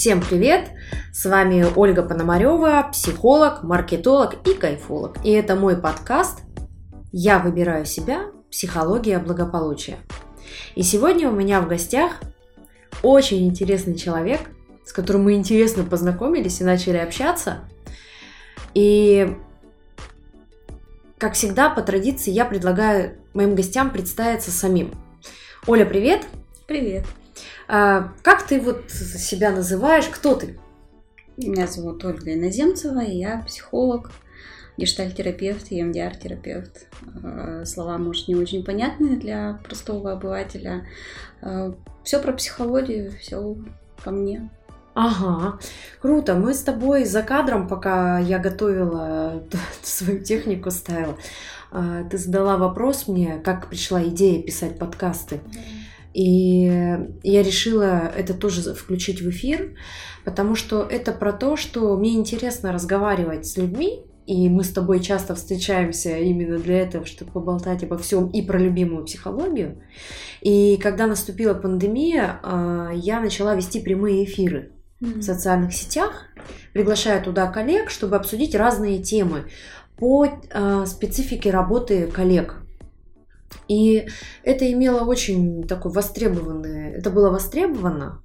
Всем привет! С вами Ольга Пономарева, психолог, маркетолог и кайфолог. И это мой подкаст «Я выбираю себя. Психология благополучия». И сегодня у меня в гостях очень интересный человек, с которым мы интересно познакомились и начали общаться. И, как всегда, по традиции я предлагаю моим гостям представиться самим. Оля, привет! Привет! А, как ты вот себя называешь? Кто ты? Меня зовут Ольга Иноземцева, я психолог, гештальтерапевт, EMDR-терапевт. А, слова, может, не очень понятные для простого обывателя. А, все про психологию, все ко мне. Ага, круто. Мы с тобой за кадром, пока я готовила свою технику, ставила, ты задала вопрос мне, как пришла идея писать подкасты. И я решила это тоже включить в эфир, потому что это про то, что мне интересно разговаривать с людьми, и мы с тобой часто встречаемся именно для этого, чтобы поболтать обо всем и про любимую психологию. И когда наступила пандемия, а, я начала вести прямые эфиры в социальных сетях, приглашая туда коллег, чтобы обсудить разные темы по а, специфике работы коллег и это имело очень такой востребованный, это было востребовано,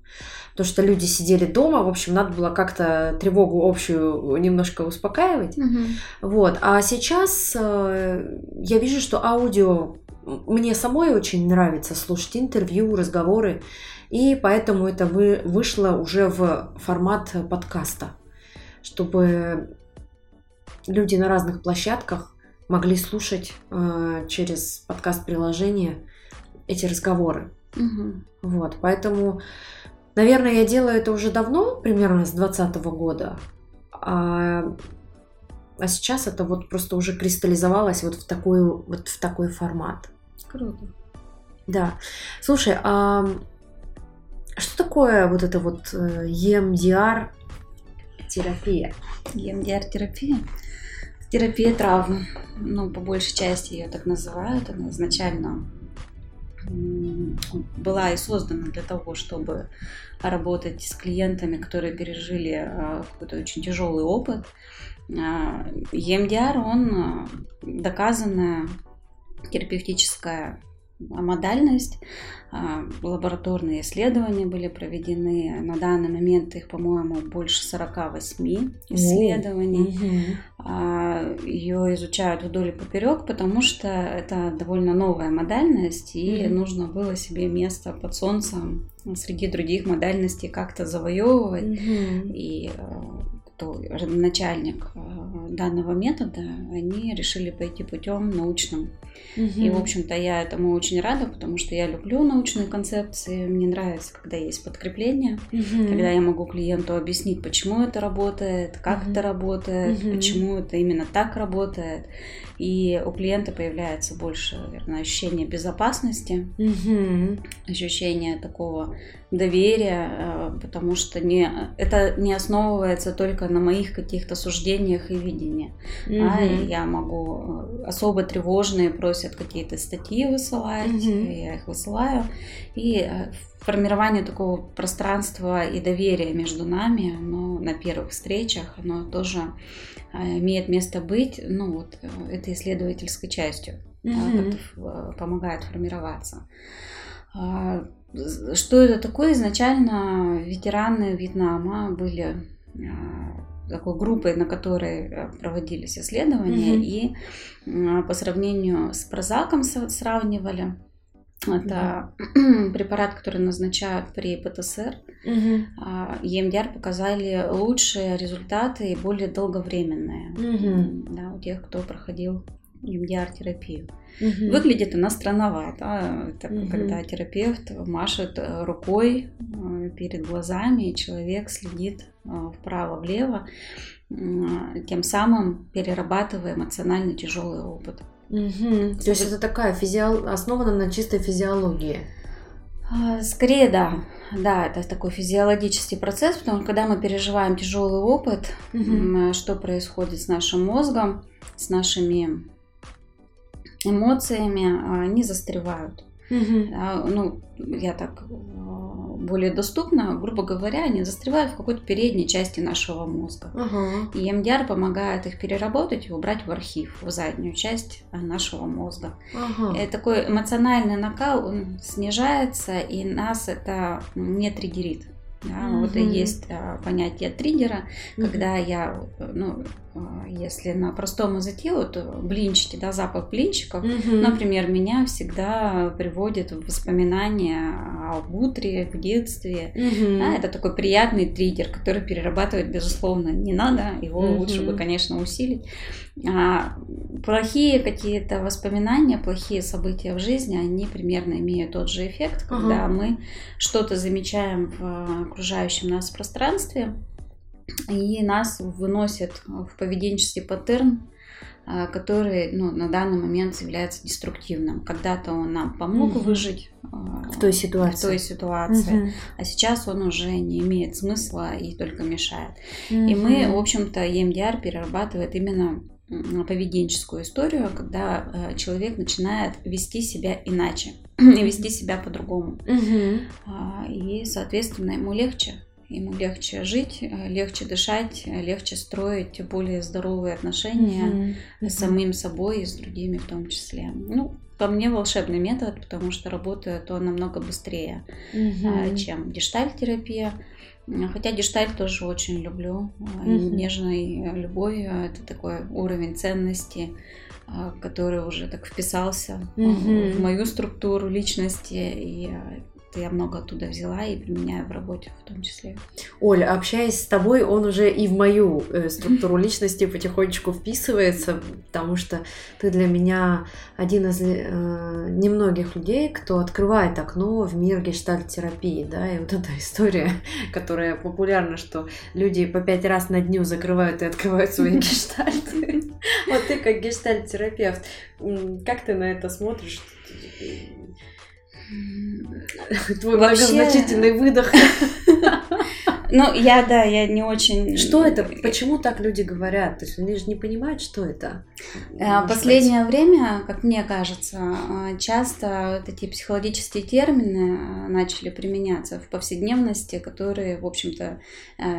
потому что люди сидели дома, в общем, надо было как-то тревогу общую немножко успокаивать. Угу. Вот. А сейчас э, я вижу, что аудио мне самой очень нравится слушать интервью, разговоры, и поэтому это вы, вышло уже в формат подкаста, чтобы люди на разных площадках могли слушать э, через подкаст-приложение эти разговоры. Угу. Вот, поэтому, наверное, я делаю это уже давно, примерно с 2020 года. А, а сейчас это вот просто уже кристаллизовалось вот в такой, вот в такой формат. Круто. Да. Слушай, а что такое вот это вот EMDR терапия? EMDR терапия? Терапия травм. Ну, по большей части ее так называют. Она изначально была и создана для того, чтобы работать с клиентами, которые пережили а, какой-то очень тяжелый опыт. EMDR, он а, доказанная терапевтическая модальность. А, лабораторные исследования были проведены. На данный момент их, по-моему, больше 48 исследований. Угу. Ее изучают вдоль и поперек, потому что это довольно новая модальность, и угу. нужно было себе место под солнцем среди других модальностей как-то завоевывать. Угу. И а, кто начальник э, данного метода, они решили пойти путем научным. Угу. И, в общем-то, я этому очень рада, потому что я люблю научные концепции. Мне нравится, когда есть подкрепление, угу. когда я могу клиенту объяснить, почему это работает, как угу. это работает, угу. почему это именно так работает. И у клиента появляется больше, наверное, ощущение безопасности, угу. ощущение такого доверия, э, потому что не, это не основывается только на моих каких-то суждениях и видениях. Угу. А я могу э, особо тревожные просят какие-то статьи высылать, угу. я их высылаю. И э, формирование такого пространства и доверия между нами, оно на первых встречах, оно тоже имеет место быть, ну вот этой исследовательской частью, угу. помогает формироваться. А, что это такое? Изначально ветераны Вьетнама были такой группой, на которой э, проводились исследования, mm и по сравнению с Прозаком сравнивали. Это mm препарат, который назначают при ПТСР. mm EMDR показали лучшие результаты и более долговременные mm да, у тех, кто проходил EMDR-терапию. Угу. Выглядит она странновато. Это угу. когда терапевт машет э, рукой э, перед глазами, и человек следит э, вправо-влево, тем самым перерабатывая эмоционально тяжелый опыт. Угу. То есть это такая физиол... основана на чистой физиологии. А, скорее, да. Да, это такой физиологический процесс, потому что когда мы переживаем тяжелый опыт, угу. что происходит с нашим мозгом, с нашими эмоциями, а, они застревают. А, Ну, я так э, более доступно, грубо говоря, они застревают в какой-то передней части нашего мозга. И EMDR помогает их переработать и убрать в архив, в заднюю часть э, нашего мозга. И такой эмоциональный накал, он снижается, и нас это не триггерит. Да, Вот и есть а, понятие триггера, Мгм. когда я, ну, а, если на простом языке, вот блинчики, да, запах блинчиков, Мгм. например, меня всегда приводит в воспоминания об утре, в детстве. Мгм. Да, это такой приятный триггер, который перерабатывать, безусловно, не надо. Его Мгм. лучше бы, конечно, усилить. А плохие какие-то воспоминания, плохие события в жизни, они примерно имеют тот же эффект, когда Ага. мы что-то замечаем в окружающем нас пространстве, и нас выносит в поведенческий паттерн, а, который ну, на данный момент является деструктивным. Когда-то он нам помог Мгм. выжить а, В той в ситуации. той ситуации, Мгм. а сейчас он уже не имеет смысла и только мешает. И мы, в общем-то, EMDR перерабатывает именно поведенческую историю, когда э, человек начинает вести себя иначе, вести себя по-другому. А, И, соответственно, ему легче. Ему легче жить, э, легче дышать, э, легче строить более здоровые отношения Мгм. с самим собой и с другими в том числе. Ну, по мне волшебный метод, потому что работает он намного быстрее, а, чем гештальт-терапия. Хотя гештальт тоже очень люблю. и Мгм. Нежной любовью. Это такой уровень ценности, который уже так вписался а, Мгм. в мою структуру личности. И а, я много оттуда взяла и применяю в работе в том числе. Оля, общаясь с тобой, он уже и в мою э, структуру личности потихонечку вписывается, потому что ты для меня один из э, немногих людей, кто открывает окно в мир гештальт-терапии, да, и вот эта история, которая популярна, что люди по пять раз на дню закрывают и открывают свои гештальты. Вот ты как гештальт-терапевт, как ты на это смотришь? Твой Вообще- многозначительный выдох. Ну, я, да, я не очень... Что это? Почему так люди говорят? То есть они же не понимают, что это. Э, Может Последнее время, как мне кажется, э, часто вот эти психологические термины э, начали применяться в повседневности, которые, в общем-то,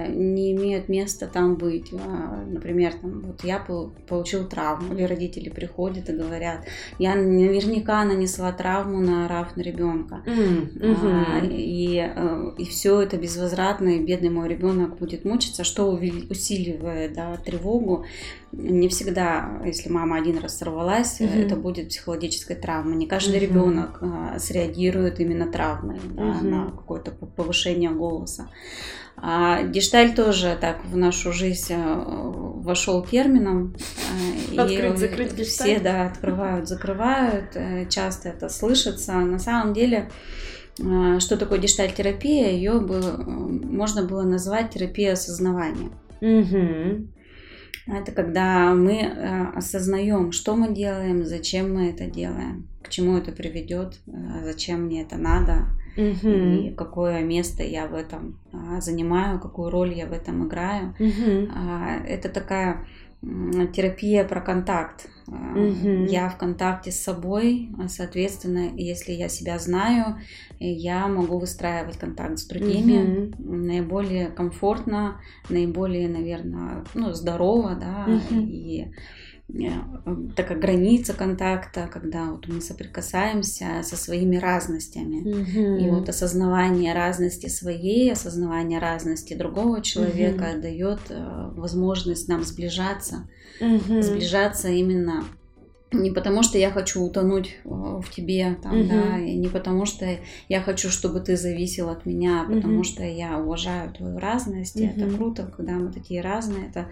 не имеют места там быть. Например, там, вот я пол- получил травму, или родители приходят и говорят, я наверняка нанесла травму, наорав на ребенка. быть. М, А. И, и все это безвозвратно, и бедный мой ребенок будет мучиться, что усиливает да, тревогу. Не всегда, если мама один раз сорвалась, э, Мгм. это будет психологическая травма. Не каждый Мгм. ребенок а, среагирует именно травмой да, Мгм. на какое-то повышение голоса. А гештальт тоже так в нашу жизнь э, вошел термином. э, и Открыть, закрыть все гештальт. да, открывают, закрывают. э, Часто это слышится. На самом деле, э, что такое гештальт-терапия? Ее бы э, можно было назвать терапией осознавания. Мгм. Это когда мы э, осознаем, что мы делаем, зачем мы это делаем, к чему это приведет, э, зачем мне это надо, Мгм. и какое место я в этом а, занимаю, какую роль я в этом играю. А, Это такая терапия про контакт. Мгм. Я в контакте с собой, а, соответственно, если я себя знаю, и я могу выстраивать контакт с другими Мгм. наиболее комфортно, наиболее, наверное, ну, здорово, да, Мгм. и э, такая граница контакта, когда вот мы соприкасаемся со своими разностями. Мгм. И вот осознавание разности своей, осознавание разности другого человека дает э, возможность нам сближаться, Мгм. сближаться именно не потому, что я хочу утонуть э, в тебе, там, Мгм. да, и не потому, что я хочу, чтобы ты зависел от меня, а потому Мгм. что я уважаю твою разность. И это круто, когда мы такие разные. Это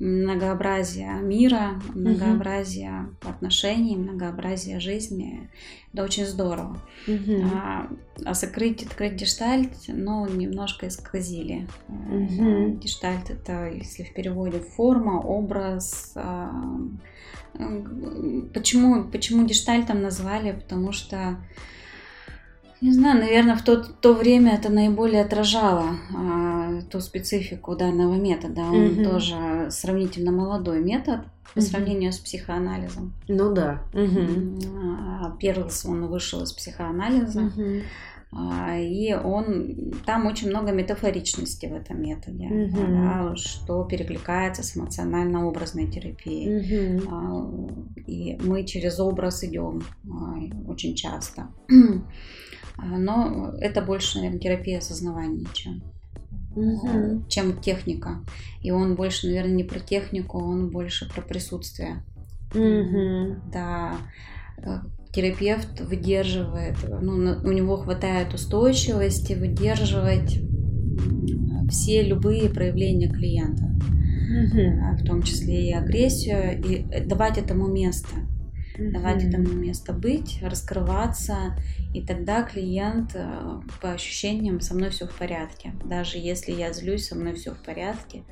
многообразие мира, многообразие отношений, многообразие жизни. Это очень здорово. Мгм. А, а закрыть, открыть гештальт, ну, немножко исказили. Э, Мгм. Гештальт это, если в переводе, форма, образ. А, Почему, почему гештальтом назвали? Потому что, не знаю, наверное, в то, то время это наиболее отражало а, ту специфику данного метода. Он Мгм. тоже сравнительно молодой метод по сравнению с психоанализом. Ну да. Угу. Перлс, он вышел из психоанализа. Угу. И он там очень много метафоричности в этом методе, угу. да, что перекликается с эмоционально-образной терапией. Угу. И мы через образ идем очень часто. Но это больше, наверное, терапия осознавания, чем угу. чем техника. И он больше, наверное, не про технику, он больше про присутствие. Угу. Да, терапевт выдерживает, ну, у него хватает устойчивости выдерживать все любые проявления клиента, угу. в том числе и агрессию, и давать этому место давать этому место быть, раскрываться, и тогда клиент э, по ощущениям со мной все в порядке. Даже если я злюсь, со мной все в порядке.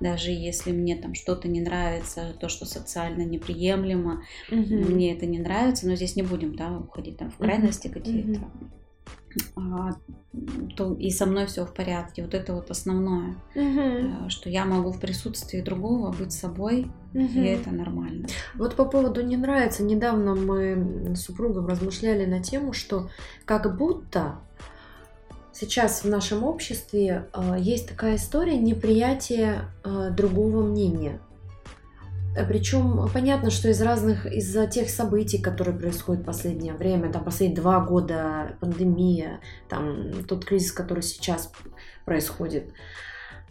Даже если мне там что-то не нравится, то, что социально неприемлемо, mm-hmm. мне это не нравится, но здесь не будем, да, уходить там в крайности mm-hmm. какие-то. То и со мной все в порядке. Вот это вот основное, угу. что я могу в присутствии другого быть собой, угу. и это нормально. Вот по поводу не нравится, недавно мы с супругом размышляли на тему, что как будто сейчас в нашем обществе э, есть такая история неприятия э, другого мнения. Э, Причем понятно, что из разных, из-за тех событий, которые происходят в последнее время, там последние два года, пандемия, там тот кризис, который сейчас происходит,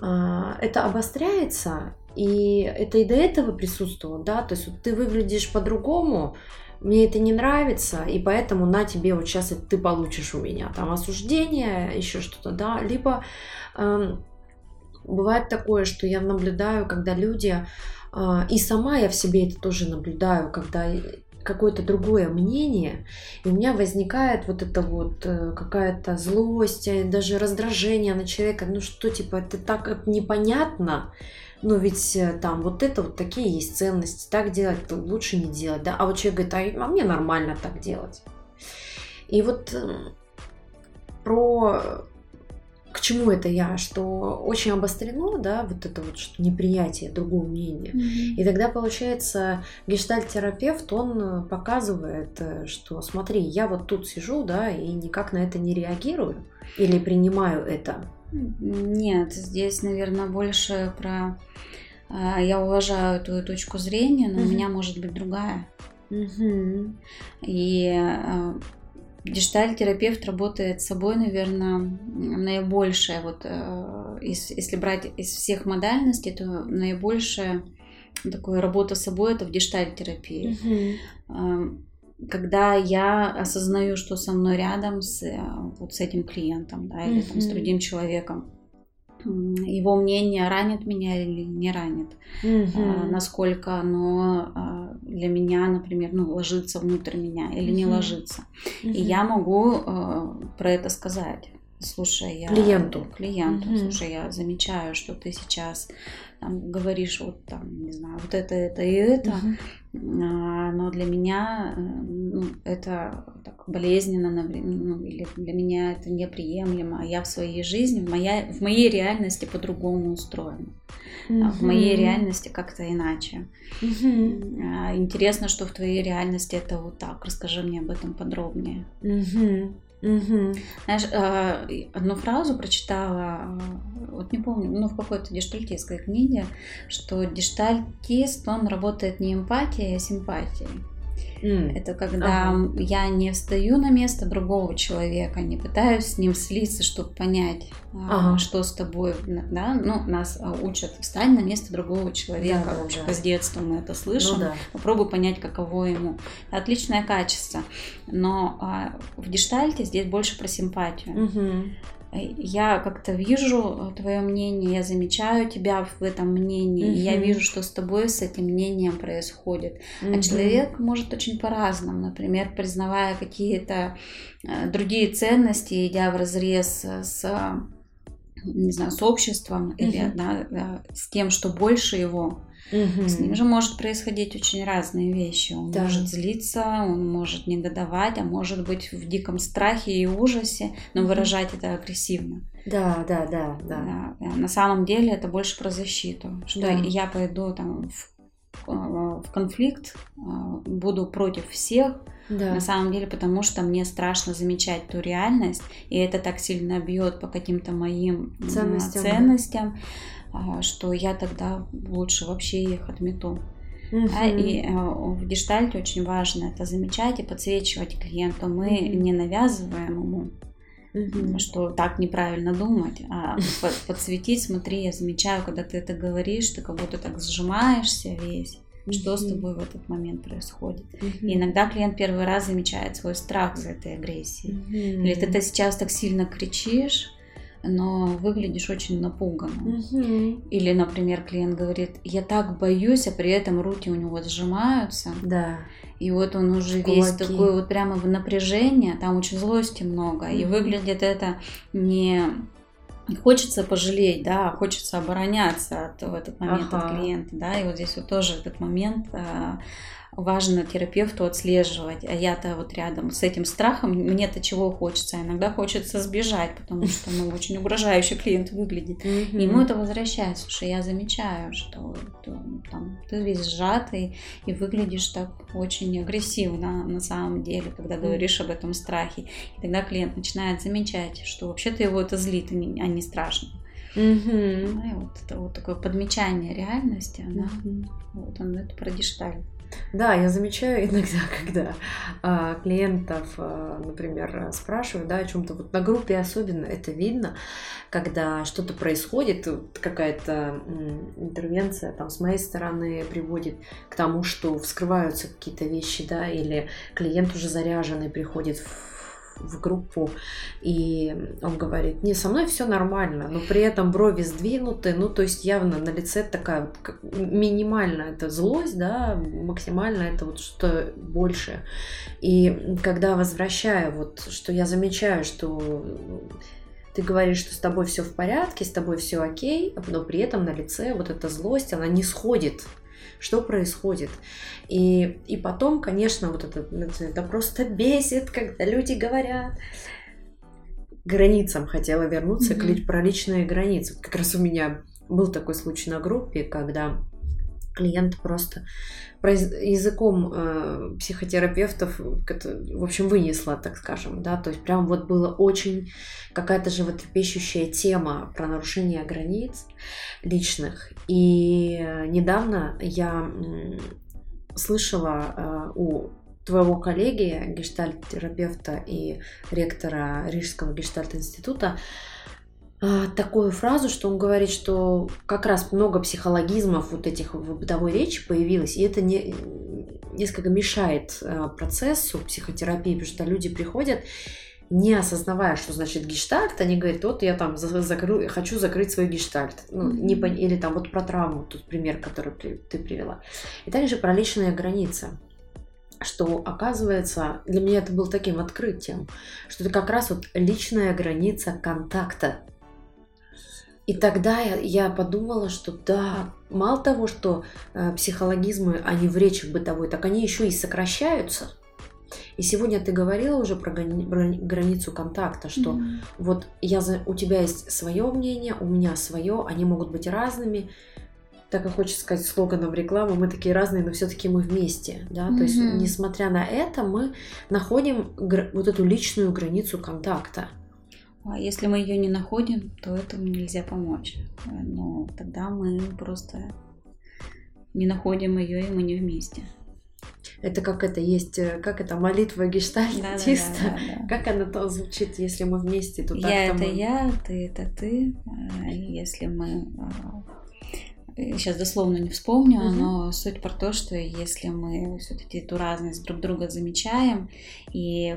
а, это обостряется, и это и до этого присутствовало, да, то есть вот ты выглядишь по-другому, мне это не нравится, и поэтому на тебе вот сейчас ты получишь у меня. Там осуждение, еще что-то, да, либо эм, бывает такое, что я наблюдаю, когда люди а, и сама я в себе это тоже наблюдаю, когда какое-то другое мнение, и у меня возникает вот это вот э, какая-то злость, э, даже раздражение на человека, ну что, типа, это так непонятно, но ведь э, там вот это вот такие есть ценности, так делать лучше не делать, да, а вот человек говорит, а, а мне нормально так делать. И вот про к чему это я, что очень обострено, да, вот это вот что неприятие другого мнения. Mm-hmm. И тогда получается гештальт-терапевт, он показывает, э, что смотри, я вот тут сижу, да, и никак на это не реагирую или принимаю это. Нет, здесь, наверное, больше про э, я уважаю твою точку зрения, но mm-hmm. у меня может быть другая. Mm-hmm. И э, Гештальт-терапевт работает с собой, наверное, наибольшее, вот э, если брать из всех модальностей, то наибольшая такая работа с собой это в гештальт-терапии. Угу. Когда я осознаю, что со мной рядом с, э, вот с этим клиентом, да, или угу. там, с другим человеком, его мнение ранит меня или не ранит, mm а, насколько оно а, для меня, например, ну, ложится внутрь меня или mm не ложится. mm И я могу а, про это сказать. Слушай, я клиенту, клиенту, mm слушай, я замечаю, что ты сейчас там, говоришь вот там, не знаю, вот это, это и это, mm но для меня э, ну, это так болезненно, ну, или для меня это неприемлемо, а я в своей жизни, в, моя, в моей реальности по-другому устроена. Mm-hmm. В моей реальности как-то иначе. Mm-hmm. Интересно, что в твоей реальности это вот так. Расскажи мне об этом подробнее. Mm-hmm. Угу. Знаешь, а, одну фразу прочитала, вот не помню, ну в какой-то гештальтистской книге, что гештальтист, он работает не эмпатией, а симпатией. Mm. Это когда ага. я не встаю на место другого человека, не пытаюсь с ним слиться, чтобы понять, а, ага. что с тобой, да, ну, нас а, учат встать на место другого человека, да, вообще да. с детства мы это слышим, ну, да. попробуй понять, каково ему. Отличное качество, но а, в гештальте здесь больше про симпатию. Угу я как-то вижу э, твое мнение, я замечаю тебя в этом мнении, mm-hmm. и я вижу, что с тобой с этим мнением происходит. Mm-hmm. А человек может очень по-разному, например, признавая какие-то э, другие ценности, идя в разрез с не знаю, с обществом mm-hmm. или да, с тем, что больше его, Угу. С ним же может происходить очень разные вещи. Он да. может злиться, он может негодовать, а может быть в диком страхе и ужасе, но выражать это агрессивно. Да, да, да, да. На самом деле это больше про защиту, что да. я пойду там в, в конфликт, буду против всех, да. На самом деле, потому что мне страшно замечать ту реальность, и это так сильно бьет по каким-то моим ценностям, ценностям да. Что я тогда лучше вообще их отмету. Угу. Да, и э, в гештальте очень важно это замечать и подсвечивать клиенту. Мы угу. не навязываем ему, угу. что так неправильно думать, а подсветить, смотри, я замечаю, когда ты это говоришь, ты как будто так сжимаешься весь что с тобой в этот момент происходит. И иногда клиент первый раз замечает свой страх за этой агрессией. Или ты, ты сейчас так сильно кричишь, но выглядишь очень напуганным. Угу. Или, например, клиент говорит, я так боюсь, а при этом руки у него сжимаются. Да. И вот он уже Кулаки. весь такой вот прямо в напряжении, там очень злости много. Угу. И выглядит это не хочется пожалеть, да, хочется обороняться от, в этот момент ага. от клиента, да, и вот здесь вот тоже этот момент а, важно терапевту отслеживать, а я-то вот рядом с этим страхом, мне-то чего хочется, а иногда хочется сбежать, потому что, ну, очень угрожающе клиент выглядит. И ему это возвращает, слушай, я замечаю, что там, ты весь сжатый и выглядишь так очень агрессивно на самом деле, когда говоришь об этом страхе. И тогда клиент начинает замечать, что вообще-то его это злит, а не страшно. Угу. и вот это вот такое подмечание реальности, она, угу. вот он это про гештальт. Да, я замечаю иногда, когда а, клиентов, а, например, спрашиваю, да, о чем-то, вот на группе особенно это видно, когда что-то происходит, какая-то интервенция там с моей стороны приводит к тому, что вскрываются какие-то вещи, да, или клиент уже заряженный приходит в в группу, и он говорит, не, со мной все нормально, но при этом брови сдвинуты, ну, то есть явно на лице такая минимальная это злость, да, максимально это вот что больше. И когда возвращаю, вот, что я замечаю, что ты говоришь, что с тобой все в порядке, с тобой все окей, но при этом на лице вот эта злость, она не сходит что происходит. И, и потом, конечно, вот это, это просто бесит, когда люди говорят, границам хотела вернуться, mm-hmm. про личные границы. Как раз у меня был такой случай на группе, когда клиент просто языком э, психотерапевтов, в общем, вынесла, так скажем, да, то есть прям вот было очень какая-то животрепещущая тема про нарушение границ личных. И недавно я слышала э, у твоего коллеги, гештальт-терапевта и ректора Рижского гештальт-института, такую фразу, что он говорит, что как раз много психологизмов вот этих в бытовой речи появилось, и это не, несколько мешает а, процессу психотерапии, потому что люди приходят не осознавая, что значит гештальт, они говорят, вот я там закрыл, хочу закрыть свой гештальт. Ну, не, или там вот про травму, тут пример, который ты привела. И также про личные границы что оказывается, для меня это было таким открытием, что это как раз вот личная граница контакта и тогда я, я подумала, что да, мало того, что э, психологизмы, они в речи бытовой, так они еще и сокращаются. И сегодня ты говорила уже про границу контакта, что mm-hmm. вот я за, у тебя есть свое мнение, у меня свое, они могут быть разными. Так и хочется сказать слоганом рекламы, мы такие разные, но все-таки мы вместе, да, mm-hmm. то есть несмотря на это мы находим гра- вот эту личную границу контакта. А если мы ее не находим, то этому нельзя помочь. Но тогда мы просто не находим ее, и мы не вместе. Это как это есть, э, как это молитва гештальтиста, да, да, да, да, как она там звучит, если мы вместе, то Я это мы... я, ты это ты. Э, если мы сейчас э, дословно не вспомню, угу. но суть про то, что если мы все-таки эту разность друг друга замечаем и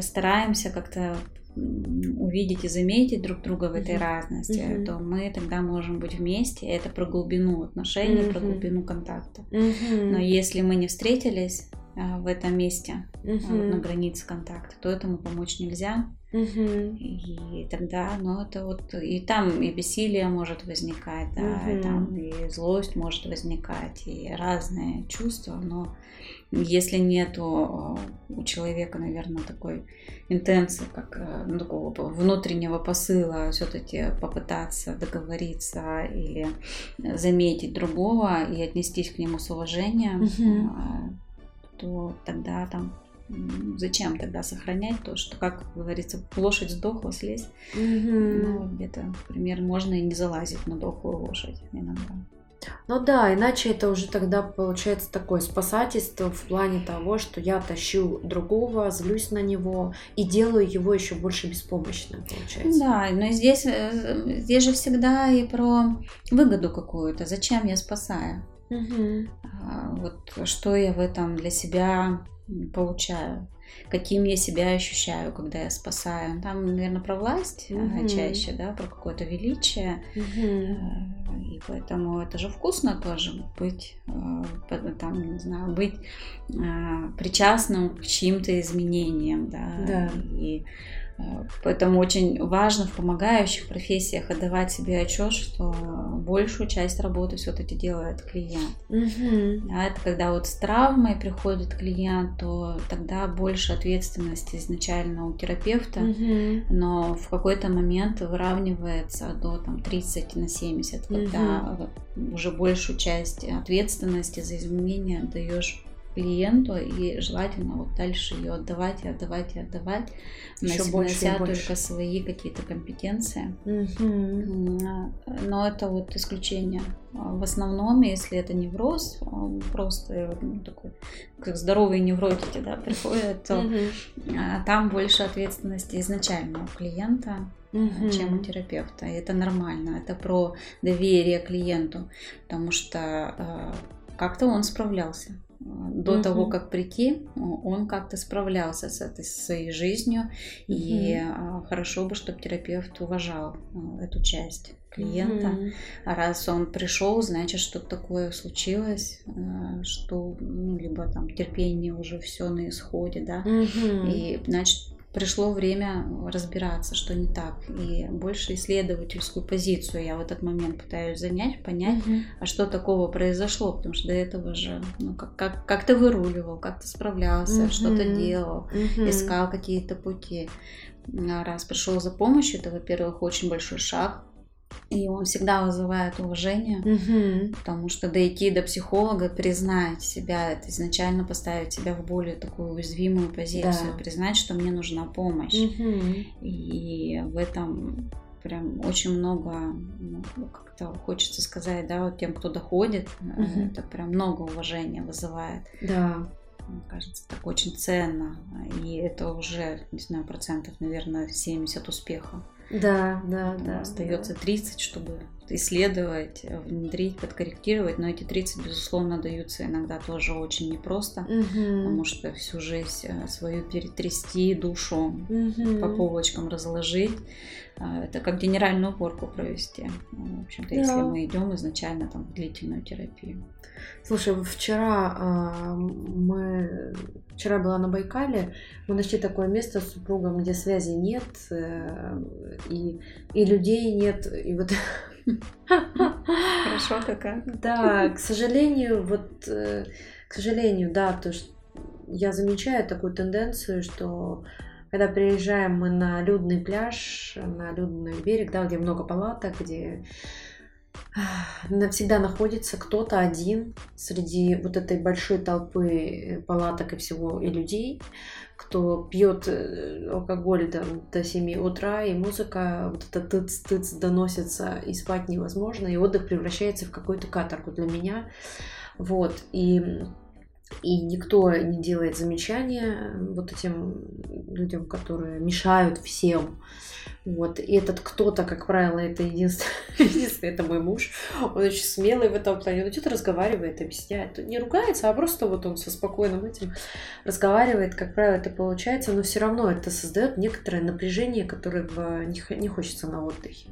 стараемся как-то увидеть и заметить друг друга в этой mm-hmm. разности, mm-hmm. то мы тогда можем быть вместе. Это про глубину отношений, mm-hmm. про глубину контакта. Mm-hmm. Но если мы не встретились, а, в этом месте, угу. на границе контакта, то этому помочь нельзя. Угу. И тогда, ну, это вот, и там и бессилие может возникать, да, угу. и там и злость может возникать, и разные чувства, но если нету у человека, наверное, такой интенции, как э, ну, такого внутреннего посыла все-таки попытаться договориться или заметить другого и отнестись к нему с уважением, угу. то тогда там зачем тогда сохранять то, что, как говорится, лошадь сдохла, слезть. Mm-hmm. Ну, где-то, например, можно и не залазить на дохлую лошадь иногда. Ну да, иначе это уже тогда получается такое спасательство в плане того, что я тащу другого, злюсь на него и делаю его еще больше беспомощным, получается. Да, но здесь, э, здесь же всегда и про выгоду какую-то. Зачем я спасаю? Угу. Вот что я в этом для себя получаю, каким я себя ощущаю, когда я спасаю. Там, наверное, про власть угу. чаще, да, про какое-то величие. Угу. И поэтому это же вкусно тоже быть, э, там, не знаю, быть причастным к чьим-то изменениям, да. да. И Поэтому очень важно в помогающих профессиях отдавать себе отчет, что большую часть работы все-таки делает клиент. Угу. А это когда вот с травмой приходит клиент, то тогда больше ответственности изначально у терапевта, угу. но в какой-то момент выравнивается до там, 30 на 70, когда угу. уже большую часть ответственности за изменения даешь клиенту и желательно вот дальше ее отдавать и отдавать и отдавать, Еще больше только свои какие-то компетенции. Угу. Но это вот исключение. В основном, если это невроз, просто ну, такой, как здоровые невротики да, приходят, то угу. там больше ответственности изначально у клиента угу. чем у терапевта. И это нормально. Это про доверие клиенту, потому что как-то он справлялся до угу. того, как прийти, он как-то справлялся с этой своей жизнью, угу. и хорошо бы, чтобы терапевт уважал а, эту часть клиента. mm А раз он пришел, значит, что-то такое случилось, а, что ну, либо там терпение уже все на исходе, да, mm и значит пришло время разбираться, что не так, и больше исследовательскую позицию я в этот момент пытаюсь занять, понять, угу. а что такого произошло, потому что до этого же, ну, как, как, как ты выруливал, как ты справлялся, угу. что-то делал, угу. искал какие-то пути. Раз пришел за помощью, это, во-первых, очень большой шаг, и он всегда вызывает уважение, угу. потому что дойти до психолога, признать себя, это изначально поставить себя в более такую уязвимую позицию, да. признать, что мне нужна помощь. Угу. И в этом прям очень много, ну, как-то хочется сказать, да, вот тем, кто доходит, угу. это прям много уважения вызывает. Да. Мне кажется, так очень ценно. И это уже, не знаю, процентов, наверное, 70 успеха. Да, да, да. Остается да. 30, чтобы исследовать, внедрить, подкорректировать, но эти 30, безусловно, даются иногда тоже очень непросто, угу. потому что всю жизнь э, свою перетрясти, душу угу. по полочкам разложить, э, это как генеральную уборку провести. Ну, в общем-то, да. если мы идем изначально там в длительную терапию. Слушай, вчера э, мы вчера была на Байкале, мы нашли такое место с супругом, где связи нет э, и и людей нет, и вот Хорошо такая. Да, к сожалению, вот, э, к сожалению, да, то что я замечаю такую тенденцию, что когда приезжаем мы на людный пляж, на людный берег, да, где много палаток, где навсегда находится кто-то один среди вот этой большой толпы э, палаток и всего и людей, кто пьет э, алкоголь там, до 7 утра, и музыка, вот это тыц-тыц доносится, и спать невозможно, и отдых превращается в какую-то каторгу для меня. Вот, и и никто не делает замечания вот этим людям, которые мешают всем. Вот. И этот кто-то, как правило, это единственный, это мой муж. Он очень смелый в этом плане. Он что-то разговаривает, объясняет. Не ругается, а просто вот он со спокойным этим разговаривает. Как правило, это получается, но все равно это создает некоторое напряжение, которое не хочется на отдыхе.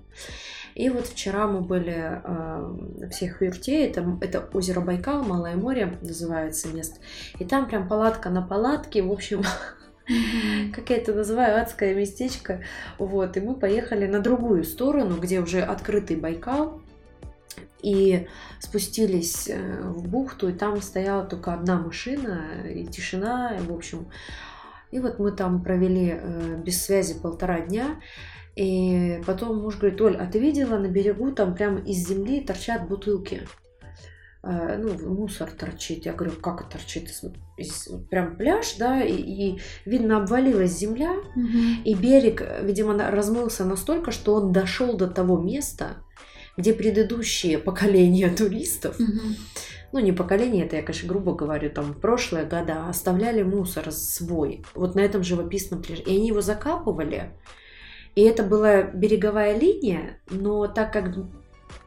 И вот вчера мы были э, в Сехвюрте, это, это озеро Байкал, Малое море называется место. И там прям палатка на палатке, в общем, как я это называю, адское местечко. Вот, и мы поехали на другую сторону, где уже открытый Байкал. И спустились э, в бухту, и там стояла только одна машина, и тишина, и, в общем. И вот мы там провели э, без связи полтора дня. И потом муж говорит, Оль, а ты видела на берегу там прямо из земли торчат бутылки? Э, ну, мусор торчит. Я говорю, как торчит? Прям пляж, да, и, и видно, обвалилась земля, угу. и берег, видимо, размылся настолько, что он дошел до того места, где предыдущие поколения туристов, угу. ну не поколение, это я, конечно, грубо говорю, там прошлые года оставляли мусор свой, вот на этом живописном пляже, и они его закапывали, и это была береговая линия, но так как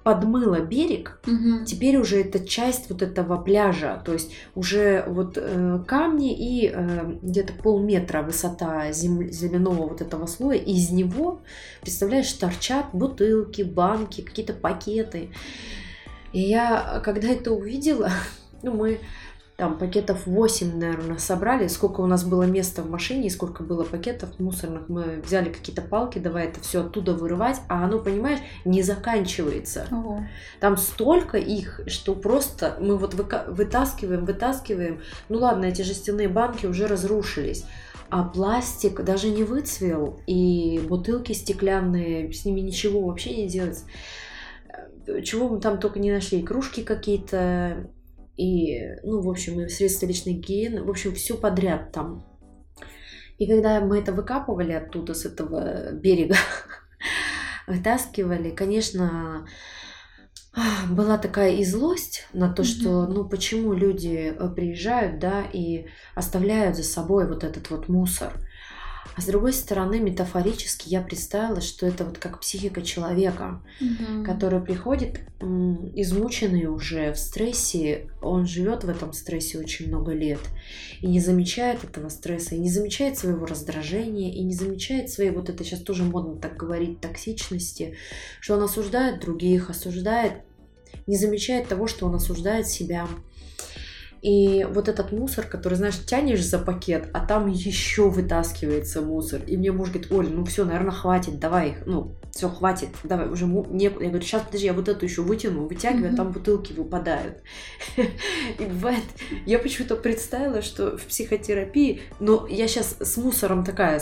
подмыло берег, угу. теперь уже это часть вот этого пляжа, то есть уже вот э, камни и э, где-то полметра высота зем, земляного вот этого слоя, из него, представляешь, торчат бутылки, банки, какие-то пакеты. И я, когда это увидела, ну мы там пакетов 8, наверное, собрали. Сколько у нас было места в машине и сколько было пакетов мусорных. Мы взяли какие-то палки, давай это все оттуда вырывать, а оно, понимаешь, не заканчивается. Ого. Там столько их, что просто мы вот вытаскиваем, вытаскиваем. Ну ладно, эти жестяные банки уже разрушились. А пластик даже не выцвел, и бутылки стеклянные, с ними ничего вообще не делается. Чего мы там только не нашли. Кружки какие-то, и, ну, в общем, и средства личной гигиены, в общем, все подряд там. И когда мы это выкапывали оттуда, с этого берега, вытаскивали, конечно, была такая и злость на то, что, ну, почему люди э, приезжают, да, и оставляют за собой вот этот вот мусор. А с другой стороны, метафорически я представила, что это вот как психика человека, угу. который приходит измученный уже в стрессе, он живет в этом стрессе очень много лет и не замечает этого стресса, и не замечает своего раздражения, и не замечает своей, вот это сейчас тоже модно так говорить, токсичности, что он осуждает других, осуждает, не замечает того, что он осуждает себя. И вот этот мусор, который, знаешь, тянешь за пакет, а там еще вытаскивается мусор. И мне муж говорит, Оль, ну все, наверное, хватит, давай их, ну, все, хватит, давай, уже не... Я говорю, сейчас, подожди, я вот эту еще вытяну, вытягиваю, а там бутылки выпадают. И бывает, я почему-то представила, что в психотерапии, но я сейчас с мусором такая,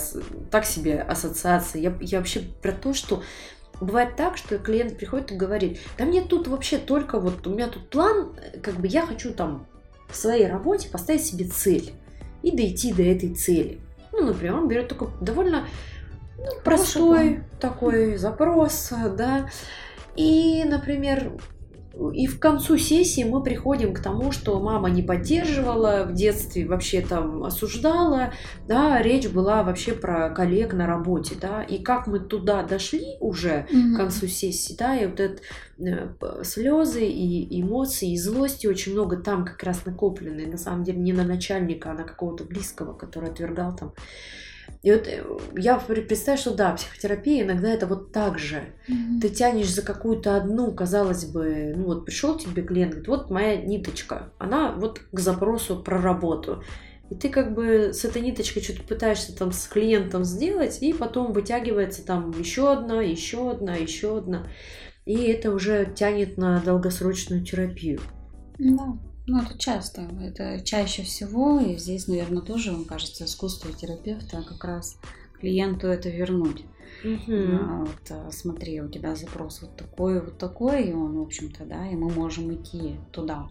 так себе ассоциация, я, я вообще про то, что Бывает так, что клиент приходит и говорит, да мне тут вообще только вот, у меня тут план, как бы я хочу там в своей работе поставить себе цель и дойти до этой цели. Ну, например, он берет такой довольно ну, простой такой запрос, да. И, например, и в концу сессии мы приходим к тому, что мама не поддерживала, в детстве вообще там осуждала, да, речь была вообще про коллег на работе, да, и как мы туда дошли уже mm-hmm. к концу сессии, да, и вот это э, слезы и эмоции, и злости очень много там как раз накоплены, на самом деле не на начальника, а на какого-то близкого, который отвергал там и вот э, я представляю, что да, психотерапия иногда это вот так же. Mm-hmm. Ты тянешь за какую-то одну, казалось бы, ну вот пришел тебе клиент, говорит, вот моя ниточка, она вот к запросу про работу. И ты как бы с этой ниточкой что-то пытаешься там с клиентом сделать, и потом вытягивается там еще одна, еще одна, еще одна. И это уже тянет на долгосрочную терапию. Да. Ну, это часто, это чаще всего, и здесь, наверное, тоже, мне кажется, искусство терапевта как раз клиенту это вернуть. Угу. А, вот, а, смотри, у тебя запрос вот такой, вот такой, и он, в общем-то, да, и мы можем идти туда.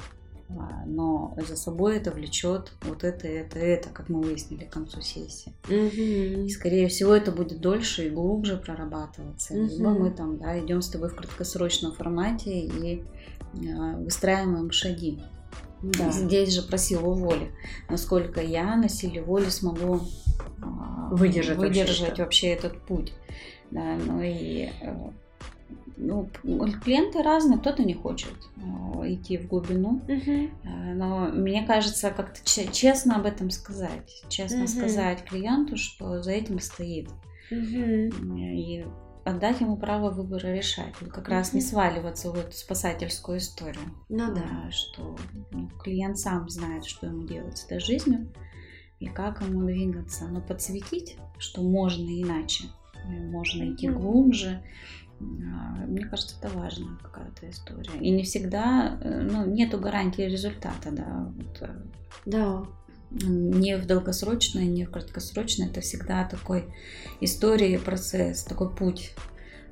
А, но за собой это влечет вот это, это, это, как мы выяснили к концу сессии. Угу. И, скорее всего, это будет дольше и глубже прорабатываться. Угу. Либо мы там, да, идем с тобой в краткосрочном формате и выстраиваем шаги. Да. Здесь же про силу воли. Насколько я на силе воли смогу выдержать, выдержать вообще, вообще этот путь. Да, ну и э, ну, клиенты разные, кто-то не хочет э, идти в глубину, uh но мне кажется, как-то честно об этом сказать, честно uh сказать клиенту, что за этим стоит. uh И отдать ему право выбора решать. Вот как раз не сваливаться в эту спасательскую историю. Ну да. А, Что ну, клиент сам знает, что ему делать с этой жизнью и как ему двигаться. Но подсветить, что можно иначе, можно идти глубже. а, Мне кажется, это важная какая-то история. И не всегда, э, ну, нету гарантии результата, да. Вот, э, Да. Не в долгосрочной, не в краткосрочной. Это всегда такой история, процесс, такой путь.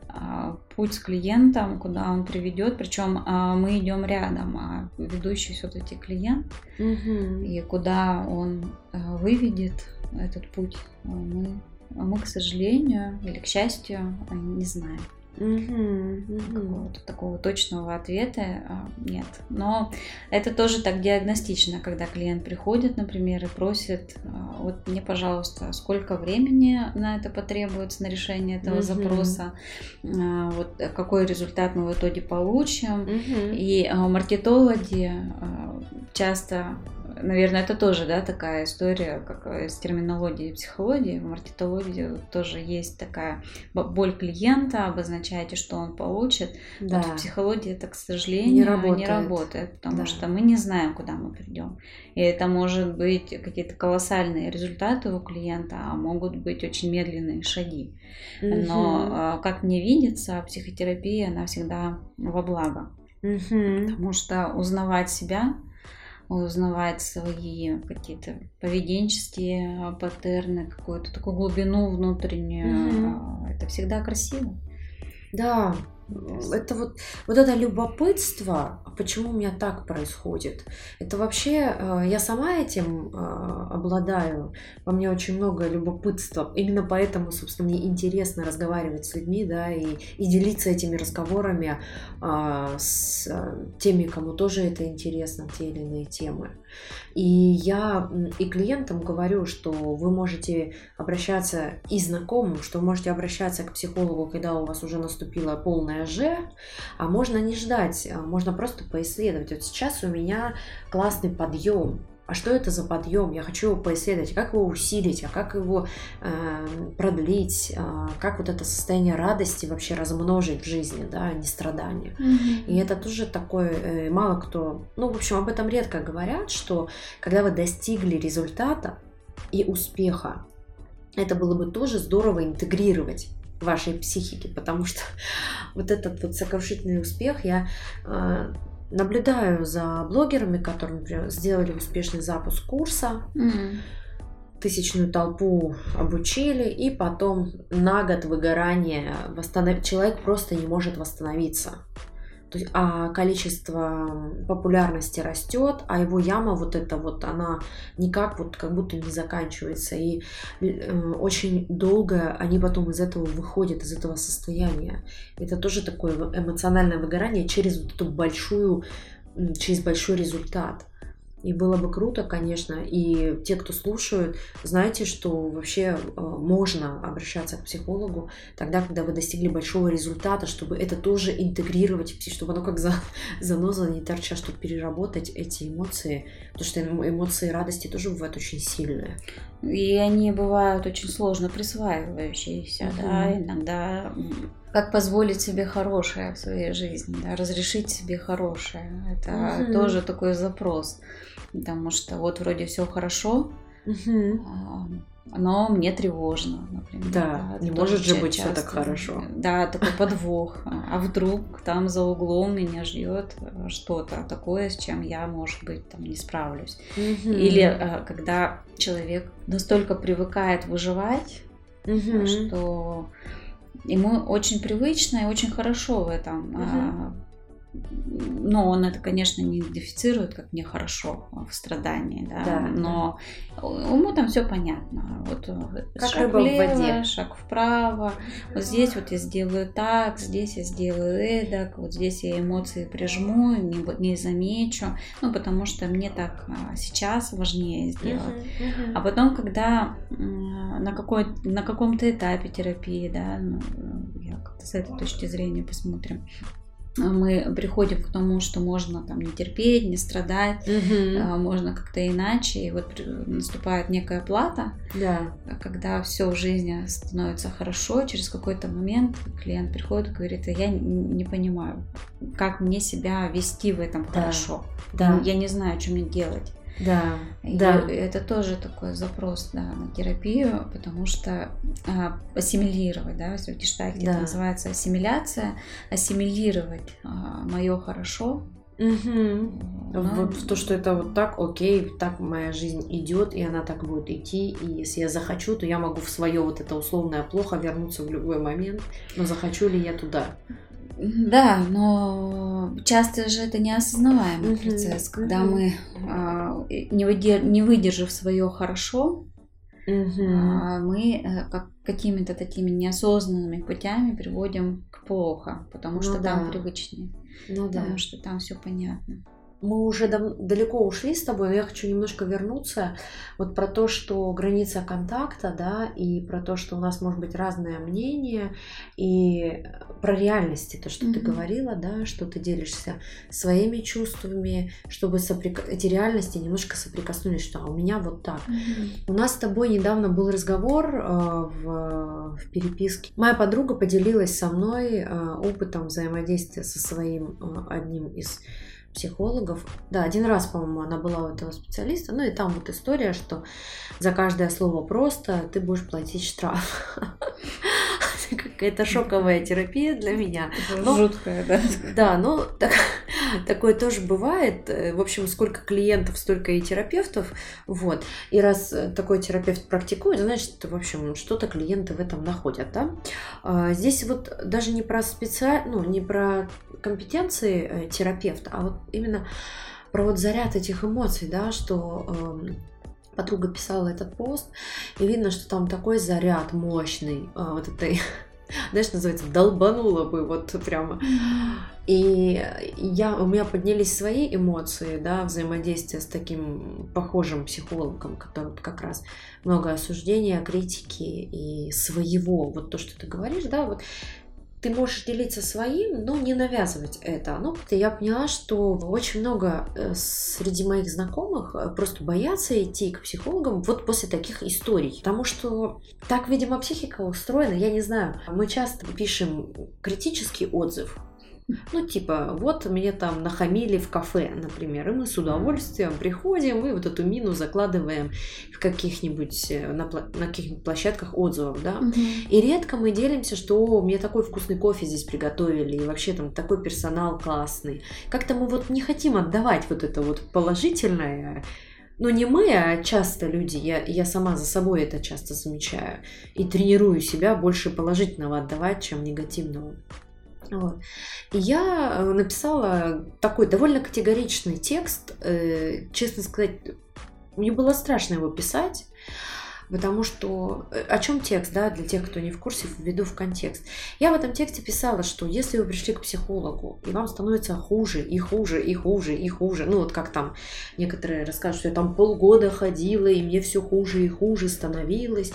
А, Путь с клиентом, куда он приведет. Причем а, мы идем рядом, а ведущий все-таки клиент. Мгм. И куда он а, выведет этот путь, мы, мы, к сожалению или к счастью, не знаем. Мгм. Какого-то такого точного ответа а, нет. Но это тоже так диагностично, когда клиент приходит, например, и просит, а, вот мне, пожалуйста, сколько времени на это потребуется, на решение этого Мгм. запроса, а, вот какой результат мы в итоге получим. Мгм. И маркетологи часто, наверное, это тоже да, такая история, как из терминологии и психологии. В маркетологии тоже есть такая боль клиента, обозначаете, что он получит. Да. Вот в психологии это, к сожалению, Не не работает. работает, потому Да. что мы не знаем, куда мы придем. И это может быть какие-то колоссальные результаты у клиента, а могут быть очень медленные шаги. Но, Мгм. а, как мне видится, психотерапия, она всегда во благо. Мгм. Потому что узнавать себя, узнавать свои какие-то поведенческие а, паттерны, какую-то такую глубину внутреннюю, а, это всегда красиво. Да, это вот, вот это любопытство, почему у меня так происходит. Это вообще, э, я сама этим э, обладаю, во мне очень много любопытства. Именно поэтому, собственно, мне интересно разговаривать с людьми, да, и, и делиться этими разговорами а, с э, теми, кому тоже это интересно, те или иные темы. И я и клиентам говорю, что вы можете обращаться и знакомым, что вы можете обращаться к психологу, когда у вас уже наступила полная Ж, а можно не ждать, а можно просто поисследовать. Вот сейчас у меня классный подъем. А что это за подъем? Я хочу его поисследовать. Как его усилить? А как его э, продлить? А как вот это состояние радости вообще размножить в жизни, да, а не страдания? И это тоже такое, э, мало кто, ну, в общем, об этом редко говорят, что когда вы достигли результата и успеха, это было бы тоже здорово интегрировать вашей психике, потому что вот этот вот сокрушительный успех я э, наблюдаю за блогерами, которые, например, сделали успешный запуск курса, Мгм. тысячную толпу обучили, и потом на год выгорания восстанов... человек просто не может восстановиться. То есть, а количество популярности растет, а его яма вот эта вот, она никак вот как будто не заканчивается. И э, очень долго они потом из этого выходят, из этого состояния. Это тоже такое эмоциональное выгорание через вот эту большую, через большой результат. И было бы круто, конечно, и те, кто слушают, знаете, что вообще э, можно обращаться к психологу тогда, когда вы достигли большого результата, чтобы это тоже интегрировать, чтобы оно как за, заноза не торча, чтобы переработать эти эмоции, потому что эмо- эмоции радости тоже бывают очень сильные. И они бывают очень сложно присваивающиеся, Мгм. да, иногда как позволить себе хорошее в своей жизни, да, разрешить себе хорошее. Это Мгм. тоже такой запрос. Потому что вот вроде все хорошо, а, но мне тревожно, например. Да, не это может же быть всё так хорошо. Да, такой подвох. А вдруг там за углом меня ждет что-то такое, с чем я, может быть, там не справлюсь. Или э, когда человек настолько привыкает выживать, Мгм. что ему очень привычно и очень хорошо в этом. а, Но он это, конечно, не идентифицирует как нехорошо в страдании, да, Да, но ему там все понятно. Вот э, Как шаг рыба в влево, воде. шаг вправо, вот здесь вот я сделаю так, здесь я сделаю эдак, вот здесь я эмоции прижму, не, не замечу, ну, потому что мне так а, сейчас важнее сделать. Мгм. А потом, когда на, какой, на каком-то этапе терапии, да, ну, я как-то с этой точки зрения посмотрим, мы приходим к тому, что можно там не терпеть, не страдать, Мгм. можно как-то иначе, и вот наступает некая плата, Да. когда все в жизни становится хорошо, через какой-то момент клиент приходит и говорит, «А я не понимаю, как мне себя вести в этом Да. хорошо. Да. Я не знаю, что мне делать. Да. И Да. это тоже такой запрос да, на терапию, потому что а, ассимилировать, да, если в гештальте Да. это называется ассимиляция, ассимилировать мое хорошо. Мгм. ну, Вот в то, что это вот так, окей, так моя жизнь идет, и она так будет идти, и если я захочу, то я могу в свое вот это условное плохо вернуться в любой момент, но захочу ли я туда? Да, но часто же это неосознаваемый Мгм, процесс, когда мгм. мы, а, не, выдер- не выдержав свое хорошо, а, мы э, как, какими-то такими неосознанными путями приводим к плохо, потому Ну что там да. привычнее, Ну да. потому что там все понятно. Мы уже дав- далеко ушли с тобой, но я хочу немножко вернуться вот про то, что граница контакта, да, и про то, что у нас может быть разное мнение, и про реальности, то, что ты Мгм. говорила, да, что ты делишься своими чувствами, чтобы соприк- эти реальности немножко соприкоснулись, что «А у меня вот так. У нас с тобой недавно был разговор э, в, в переписке. Моя подруга поделилась со мной э, опытом взаимодействия со своим э, одним из психологов. Да, один раз, по-моему, она была у этого специалиста. Ну и там вот история, что за каждое слово просто ты будешь платить штраф. Какая-то шоковая терапия для меня. Ну, Жуткое, да. Да, ну так- такое тоже бывает. Э, В общем, сколько клиентов, столько и терапевтов. Вот. И раз э, такой терапевт практикует, значит, в общем, что-то клиенты в этом находят, да. А, Здесь вот даже не про специаль... ну, не про компетенции э, терапевта, а вот именно про вот заряд этих эмоций, да, что эм, подруга писала этот пост, и видно, что там такой заряд мощный а, вот этой, знаешь, называется, долбануло бы вот прямо. И я, у меня поднялись свои эмоции, да, взаимодействие с таким похожим психологом, который как раз много осуждения, критики и своего, вот то, что ты говоришь, да, вот ты можешь делиться своим, но не навязывать это. Ну, я поняла, что очень много э, среди моих знакомых э, просто боятся идти к психологам вот после таких историй. Потому что так, видимо, психика устроена, я не знаю. Мы часто пишем критический отзыв, ну, типа, вот мне там нахамили в кафе, например, и мы с удовольствием приходим и вот эту мину закладываем в каких-нибудь, э, на, на каких-нибудь площадках отзывов, да. И редко мы делимся, что «О, мне такой вкусный кофе здесь приготовили, и вообще там такой персонал классный. Как-то мы вот не хотим отдавать вот это вот положительное, ну, не мы, а часто люди, я, я сама за собой это часто замечаю, и тренирую себя больше положительного отдавать, чем негативного. Вот. И я э, написала такой довольно категоричный текст, э, честно сказать, мне было страшно его писать, потому что э, о чем текст, да, для тех, кто не в курсе, введу в контекст. Я в этом тексте писала, что если вы пришли к психологу, и вам становится хуже, и хуже, и хуже, и хуже, ну вот как там некоторые расскажут, что я там полгода ходила, и мне все хуже и хуже становилось.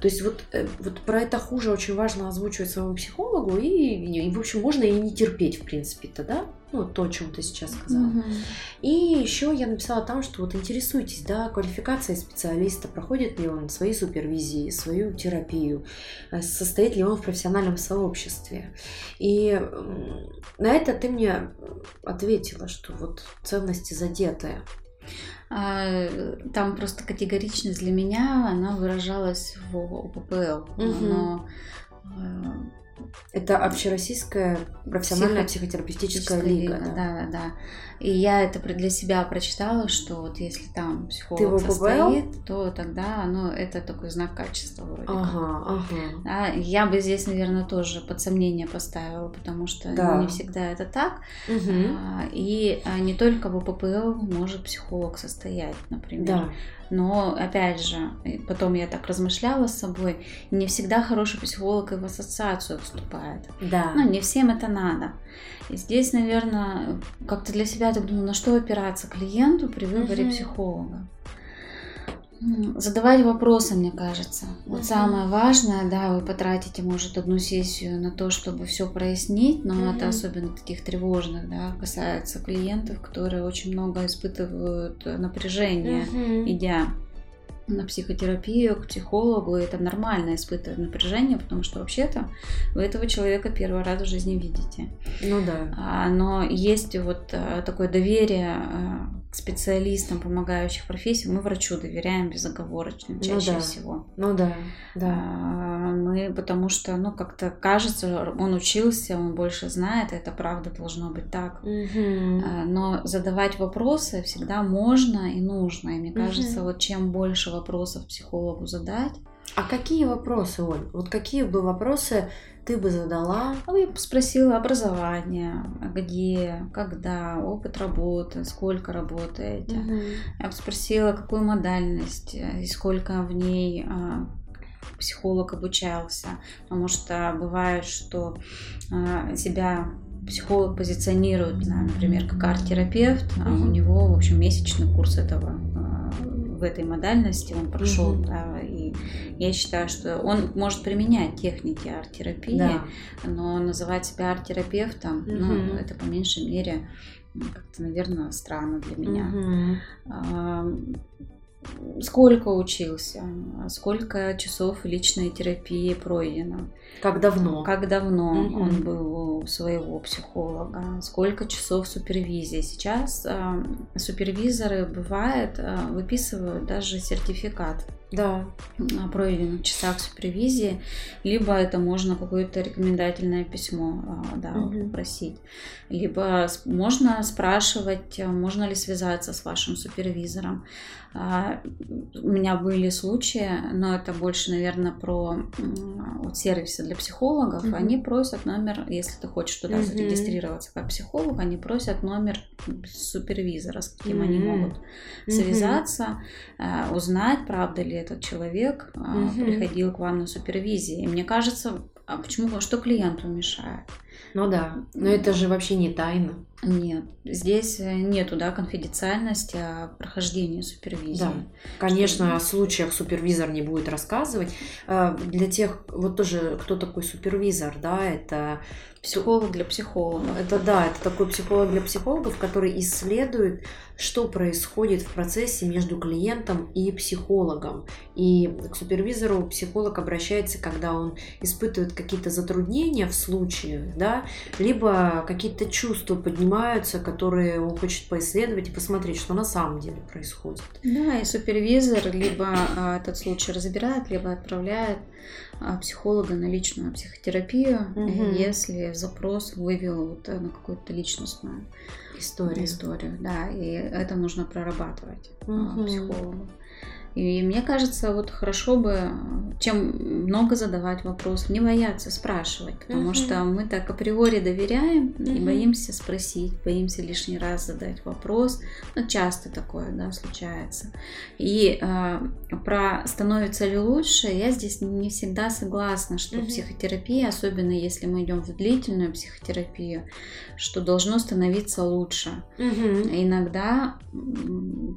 То есть вот, э, вот про это хуже очень важно озвучивать своему психологу, и, и, в общем, можно и не терпеть, в принципе-то, да? Ну, то, о чем ты сейчас сказала. И еще я написала там, что вот интересуйтесь, да, квалификацией специалиста, проходит ли он свои супервизии, свою терапию, э, состоит ли он в профессиональном сообществе. И на это ты мне ответила, что вот ценности задетые. А, Там просто категоричность для меня, она выражалась в ОППЛ. Мгм. Но э, Это общероссийская профессиональная Психо- психотерапевтическая лига. лига, да, да. И я это для себя прочитала, что вот если там психолог состоит, то тогда ну, это такой знак качества вроде как. Ага, ага. Да, я бы здесь, наверное, тоже под сомнение поставила, потому что Да. не всегда это так. А, И а, не только в ОППЛ может психолог состоять, например. Да. Но, опять же, потом я так размышляла с собой, не всегда хороший психолог и в ассоциацию вступает. Да. Ну, не всем это надо. И здесь, наверное, как-то для себя так думаю, на что опираться клиенту при выборе Мгм. психолога. Задавать вопросы, мне кажется. Вот самое важное, да, вы потратите, может, одну сессию на то, чтобы все прояснить, но uh-huh. это особенно таких тревожных, да, касается клиентов, которые очень много испытывают напряжение, uh-huh. идя на психотерапию, к психологу, это нормально испытывать напряжение, потому что вообще-то вы этого человека первый раз в жизни видите. Ну да. А, но есть вот а, такое доверие к специалистам, помогающих профессий. Мы врачу доверяем безоговорочно чаще ну, да. всего. Ну да, да. Мы, потому что, ну, как-то кажется, он учился, он больше знает, это правда должно быть так. Угу. Но задавать вопросы всегда можно и нужно. И мне кажется, угу. вот чем больше вопросов психологу задать. А какие вопросы, Оль? Вот какие бы вопросы ты бы задала? А я бы спросила образование, где, когда, опыт работы, сколько работаете. Угу. Я бы спросила, какую модальность и сколько в ней а, психолог обучался. Потому что бывает, что а, себя психолог позиционирует, например, как арт-терапевт, а у него, в общем, месячный курс этого в этой модальности он прошел, mm-hmm. да, я считаю, что он может применять техники арт-терапии, да. но называть себя арт-терапевтом, mm-hmm. ну, это по меньшей мере как-то, наверное, странно для меня. Mm-hmm. Сколько учился, сколько часов личной терапии пройдено. Как давно? Как давно угу. он был у своего психолога, сколько часов супервизии. Сейчас э, супервизоры бывает э, выписывают даже сертификат да. о пройденных часах супервизии, либо это можно какое-то рекомендательное письмо э, да, угу. попросить, либо можно спрашивать, можно ли связаться с вашим супервизором. А, у меня были случаи, но это больше, наверное, про вот, сервисы для психологов. Mm-hmm. Они просят номер, если ты хочешь туда mm-hmm. зарегистрироваться как психолог, они просят номер супервизора, с каким mm-hmm. они могут связаться, mm-hmm. узнать, правда ли этот человек mm-hmm. приходил к вам на супервизии. И мне кажется, а почему, что клиенту мешает? Ну да, но это же вообще не тайна. Нет, здесь э, нету, да, конфиденциальности о прохождении супервизии. Да, конечно, что... о случаях супервизор не будет рассказывать. Э, для тех, вот тоже, кто такой супервизор, да, это Психолог для психологов. Это да, это такой психолог для психологов, который исследует, что происходит в процессе между клиентом и психологом. И к супервизору психолог обращается, когда он испытывает какие-то затруднения в случае, да, либо какие-то чувства поднимаются, которые он хочет поисследовать и посмотреть, что на самом деле происходит. Да, и супервизор либо а, этот случай разбирает, либо отправляет психолога на личную психотерапию, угу. если запрос вывел вот на какую-то личностную историю. историю. Да, и это нужно прорабатывать угу. психологу. И мне кажется, вот хорошо бы, чем много задавать вопросов, не бояться спрашивать, потому uh что мы так априори доверяем uh и боимся спросить, боимся лишний раз задать вопрос. Ну, часто такое, да, случается. И э, про становится ли лучше, я здесь не всегда согласна, что uh психотерапия, особенно если мы идем в длительную психотерапию, что должно становиться лучше. uh Иногда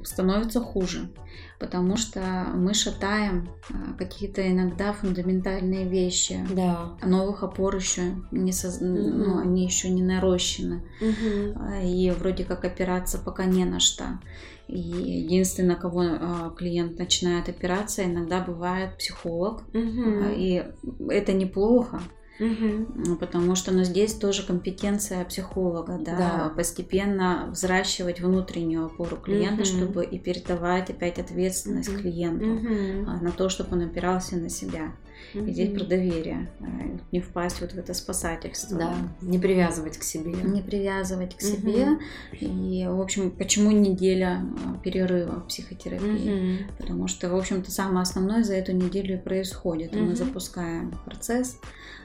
становится хуже потому что мы шатаем а, какие-то иногда фундаментальные вещи. Да. А новых опор еще не соз... угу. ну, они еще не нарощены. Угу. И вроде как опираться пока не на что. И единственное, кого клиент начинает опираться, иногда бывает психолог. Угу. И это неплохо. Угу. Потому что ну, здесь тоже компетенция психолога, да, да, постепенно взращивать внутреннюю опору клиента, угу. чтобы и передавать опять ответственность угу. клиенту угу. на то, чтобы он опирался на себя. Угу. И здесь про доверие, э, не впасть вот в это спасательство. Да, не привязывать к себе. Не привязывать к себе. Угу. И, в общем, почему неделя э, перерыва в психотерапии? Угу. Потому что, в общем-то, самое основное за эту неделю и происходит. Угу. Мы запускаем процесс,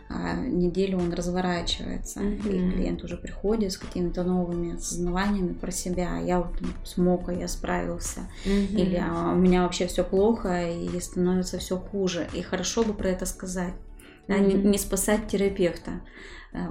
а неделю он разворачивается, mm-hmm. и клиент уже приходит с какими-то новыми осознаваниями про себя. Я вот смог, а я справился. Mm-hmm. Или а, у меня вообще все плохо, и становится все хуже. И хорошо бы про это сказать. да, не, не спасать терапевта.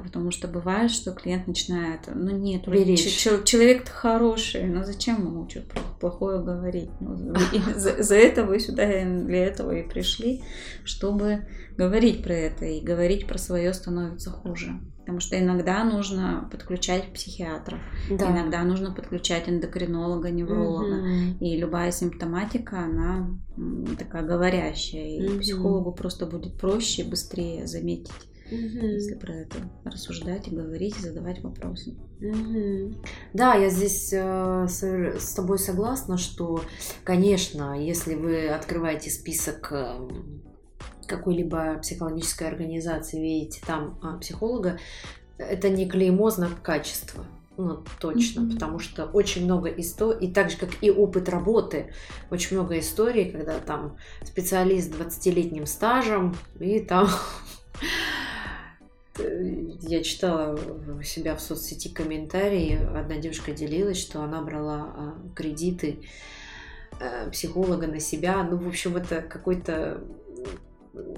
Потому что бывает, что клиент начинает, ну нет, человек-то хороший, но зачем ему что плохое говорить? Ну, за, за это вы сюда для этого и пришли, чтобы говорить про это, и говорить про свое становится хуже. Потому что иногда нужно подключать психиатров, да. иногда нужно подключать эндокринолога, невролога. Угу. И любая симптоматика, она такая говорящая. И угу. психологу просто будет проще, быстрее заметить угу. если про это рассуждать и говорить, и задавать вопросы. Угу. Да, я здесь э, с, с тобой согласна, что, конечно, если вы открываете список э, какой-либо психологической организации, видите там э, психолога, это не клеймо, знак качества. Ну, точно, mm-hmm. потому что очень много историй, и так же, как и опыт работы, очень много историй, когда там специалист с 20-летним стажем, и там я читала у себя в соцсети комментарии, одна девушка делилась, что она брала а, кредиты э, психолога на себя. Ну, в общем, это какой-то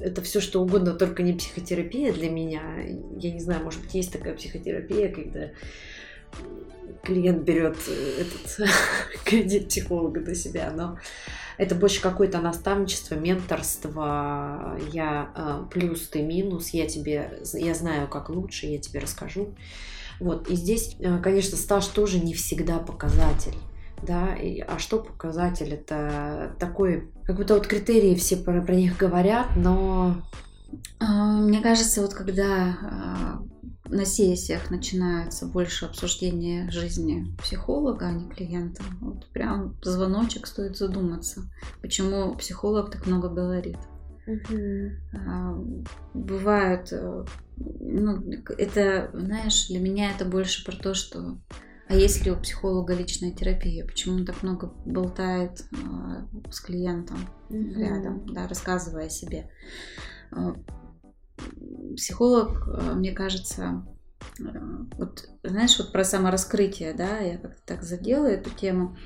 это все что угодно, только не психотерапия для меня. Я не знаю, может быть, есть такая психотерапия, когда клиент берет этот кредит психолога на себя, но это больше какое-то наставничество, менторство. Я э, плюс, ты минус. Я тебе, я знаю, как лучше, я тебе расскажу. Вот. И здесь, э, конечно, стаж тоже не всегда показатель. Да, и, а что показатель? Это такой, как будто вот критерии все про, про них говорят, но а, мне кажется, вот когда а, на сессиях начинается больше обсуждение жизни психолога, а не клиента, вот прям звоночек стоит задуматься, почему психолог так много говорит. Угу. Бывает, э, ну, это, знаешь, для меня это больше про то, что а если у психолога личная терапия, почему он так много болтает э, с клиентом угу. рядом, да, рассказывая о себе? Психолог, э, мне кажется, э, вот знаешь, вот про самораскрытие, да, я как-то так задела эту тему.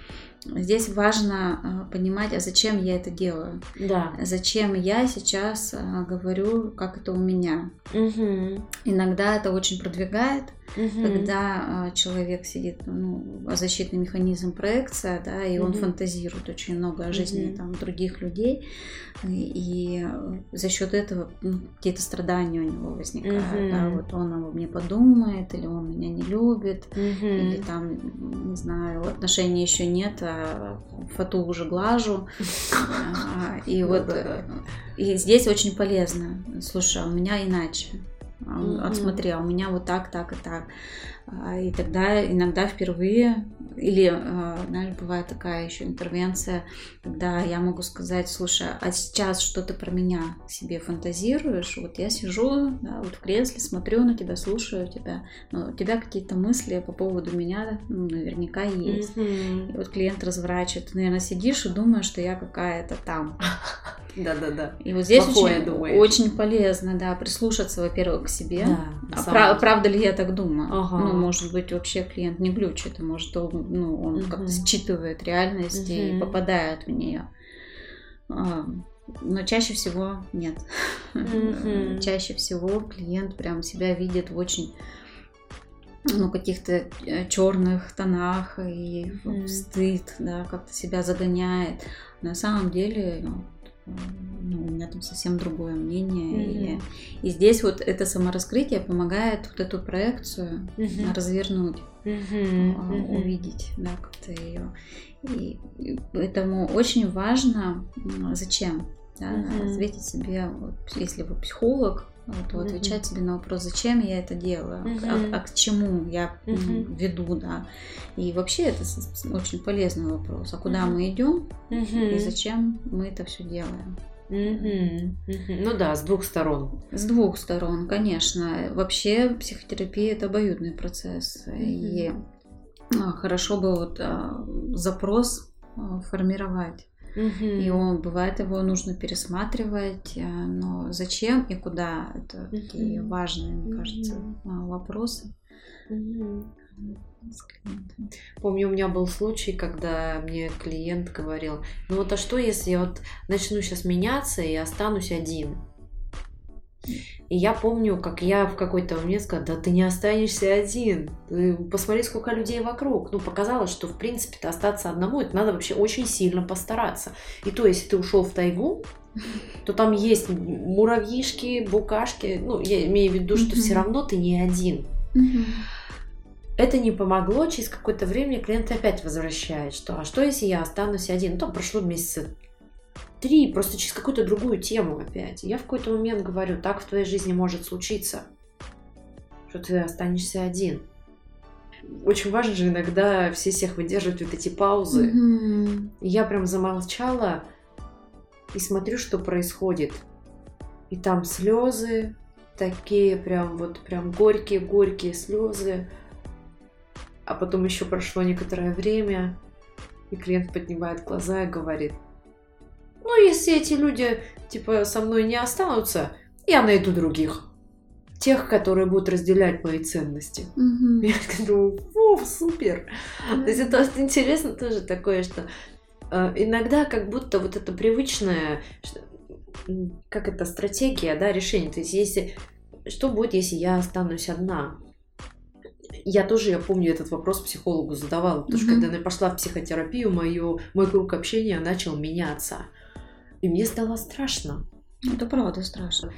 Здесь важно понимать, а зачем я это делаю? Да. Зачем я сейчас говорю, как это у меня? Угу. Иногда это очень продвигает, угу. когда а, человек сидит, ну, защитный механизм проекция, да, и он фантазирует очень много о жизни угу. там других людей, и, и за счет этого ну, какие-то страдания у него возникают, угу. да, вот он обо мне подумает, или он меня не любит, угу. или там, не знаю, отношений еще нет, а фату уже глажу, а, и вот, и здесь очень полезно, слушай, а у меня иначе, mm-hmm. отсмотри, а у меня вот так, так и так. А, и тогда иногда впервые, или, а, знаешь, бывает такая еще интервенция, когда я могу сказать, слушай, а сейчас что ты про меня себе фантазируешь? Вот я сижу да, вот в кресле, смотрю на тебя, слушаю тебя, но у тебя какие-то мысли по поводу меня ну, наверняка есть. Mm-hmm. И вот клиент разворачивает, ты, наверное, сидишь и думаешь, что я какая-то там. Да-да-да. И вот здесь очень, очень полезно, да, прислушаться, во-первых, к себе. Да, а прав, правда ли я так думаю? Ага. Ну, может быть, вообще клиент не глючит, может, он, ну, он угу. как-то считывает реальность угу. и попадает в нее. Но чаще всего нет. Угу. Чаще всего клиент прям себя видит в очень ну, каких-то э, черных тонах и mm. стыд, да, как-то себя загоняет. На самом деле, ну, у меня там совсем другое мнение. Mm-hmm. И, и здесь вот это самораскрытие помогает вот эту проекцию mm-hmm. развернуть, mm-hmm. увидеть, да, как-то ее. И, и поэтому очень важно, зачем, да, mm-hmm. ответить себе, вот, если вы психолог, то mm-hmm. отвечать себе на вопрос, зачем я это делаю, mm-hmm. а, а к чему я mm-hmm. веду, да. И вообще это очень полезный вопрос. А куда mm-hmm. мы идем mm-hmm. и зачем мы это все делаем? Ну да, с двух сторон. С двух сторон, конечно. Вообще психотерапия это обоюдный процесс. И а, хорошо бы вот а, запрос а, формировать Угу. И он, бывает, его нужно пересматривать, э, но зачем и куда, это угу. такие важные, мне кажется, угу. вопросы. Угу. Помню, у меня был случай, когда мне клиент говорил, ну вот а что, если я вот начну сейчас меняться и останусь один? И я помню, как я в какой-то момент сказала, да ты не останешься один. Ты посмотри, сколько людей вокруг. Ну, показалось, что, в принципе-то, остаться одному, это надо вообще очень сильно постараться. И то, если ты ушел в тайгу, то там есть муравьишки, букашки. Ну, я имею в виду, что все равно ты не один. Это не помогло, через какое-то время клиент опять возвращает, что а что если я останусь один? Ну, там прошло месяца три, просто через какую-то другую тему опять. я в какой-то момент говорю, так в твоей жизни может случиться, что ты останешься один. Очень важно же иногда все всех выдерживать вот эти паузы. Mm-hmm. я прям замолчала и смотрю, что происходит. И там слезы, такие прям вот прям горькие-горькие слезы. А потом еще прошло некоторое время, и клиент поднимает глаза и говорит, ну, если эти люди, типа, со мной не останутся, я найду других. Тех, которые будут разделять мои ценности. Угу. Я думаю, о, супер. Mm-hmm. То есть это интересно тоже такое, что э, иногда как будто вот это привычное, как это, стратегия, да, решение. То есть если, что будет, если я останусь одна? Я тоже, я помню, этот вопрос психологу задавала, потому mm-hmm. что когда я пошла в психотерапию, мою, мой круг общения начал меняться. И мне стало страшно. Это правда страшно.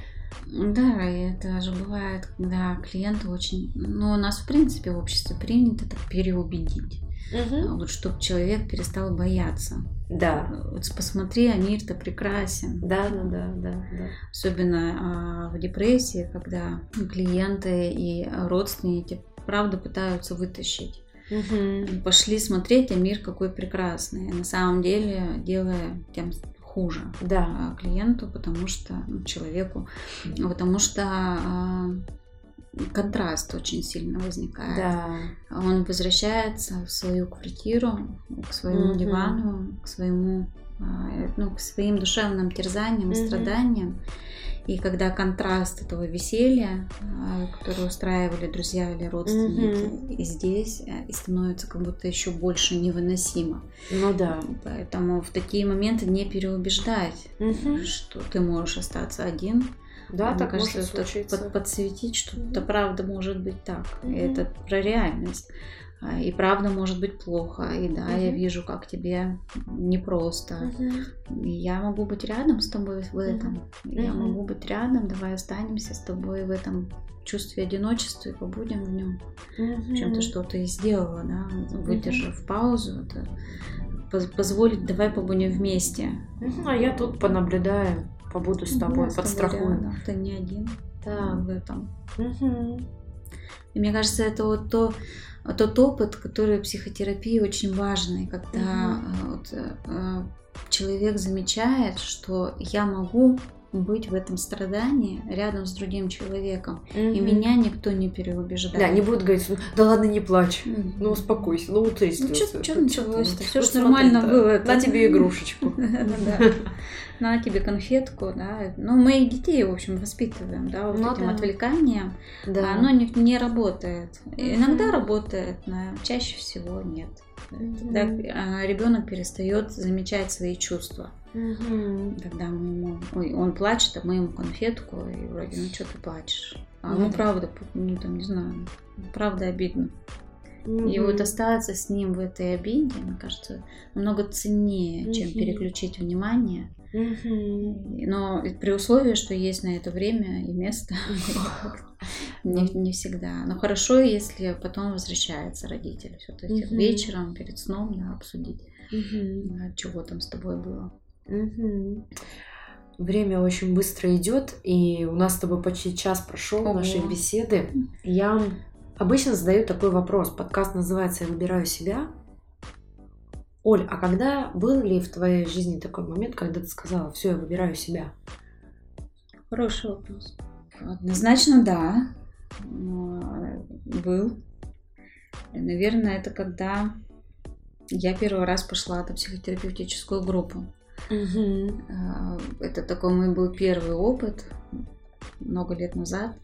Да, и это же бывает, когда клиенты очень... Ну, у нас, в принципе, в обществе принято так переубедить. Угу. Вот чтобы человек перестал бояться. Да. Вот посмотри, а мир-то прекрасен. Да, да, да, да. да. Особенно а, в депрессии, когда клиенты и родственники правда пытаются вытащить. Угу. Пошли смотреть, а мир какой прекрасный. На самом деле, делая тем хуже да. А, клиенту, потому что ну, человеку, потому что а, контраст очень сильно возникает. Да. Он возвращается в свою квартиру, к своему mm-hmm. дивану, к своему, а, ну, к своим душевным терзаниям, mm-hmm. страданиям. И когда контраст этого веселья, а, которое устраивали друзья или родственники, mm-hmm. и здесь, э, и становится как будто еще больше невыносимо. Ну да. Поэтому в такие моменты не переубеждать, mm-hmm. что ты можешь остаться один. Да, Мне так кажется, может случиться. Под, подсветить, что mm-hmm. это правда может быть так. Mm-hmm. Это про реальность. А, и правда может быть плохо, и да, uh-huh. я вижу, как тебе непросто. И я могу быть рядом с тобой в этом. Uh-huh. Я могу быть рядом, давай останемся с тобой в этом чувстве одиночества и побудем в нем. Uh-huh. Чем ты что-то и сделала, да, выдержав uh-huh. паузу, это позволить, давай побудем вместе. Uh-huh. А я тут понаблюдаю, побуду с тобой, да, подстрахую. Ты не один да. в этом. Uh-huh. И мне кажется, это вот то, тот опыт, который в психотерапии очень важный, когда mm-hmm. вот, э, человек замечает, что я могу быть в этом страдании рядом с другим человеком. Mm-hmm. И меня никто не переубеждает. Да, не будут говорить, да ладно, не плачь, mm-hmm. ну успокойся, ну вот Ну что началось-то? Все же нормально было. На тебе игрушечку. На тебе конфетку, да. Ну, мы и детей, в общем, воспитываем, да, вот ну этим отвлеканием. Да. Оно не работает. Иногда работает, но чаще всего нет. Тогда а, ребенок перестает замечать свои чувства. Угу. Когда мы ему, ой, он плачет, а мы ему конфетку, и вроде, ну что ты плачешь? А ну, правда, ну там, не знаю, правда обидно. Угу. И вот остаться с ним в этой обиде, мне кажется, намного ценнее, угу. чем переключить внимание. Угу. Но при условии, что есть на это время и место, не, не всегда. Но хорошо, если потом возвращается родитель, все-таки вечером перед сном да, обсудить, чего там с тобой было. Угу. Время очень быстро идет, и у нас с тобой почти час прошел Ого. нашей беседы. Я обычно задаю такой вопрос. Подкаст называется «Я выбираю себя». Оль, а когда был ли в твоей жизни такой момент, когда ты сказала, все, я выбираю себя? Хороший вопрос. Однозначно, да. Был. наверное, это когда я первый раз пошла на психотерапевтическую группу. Угу. Это такой мой был первый опыт много лет назад.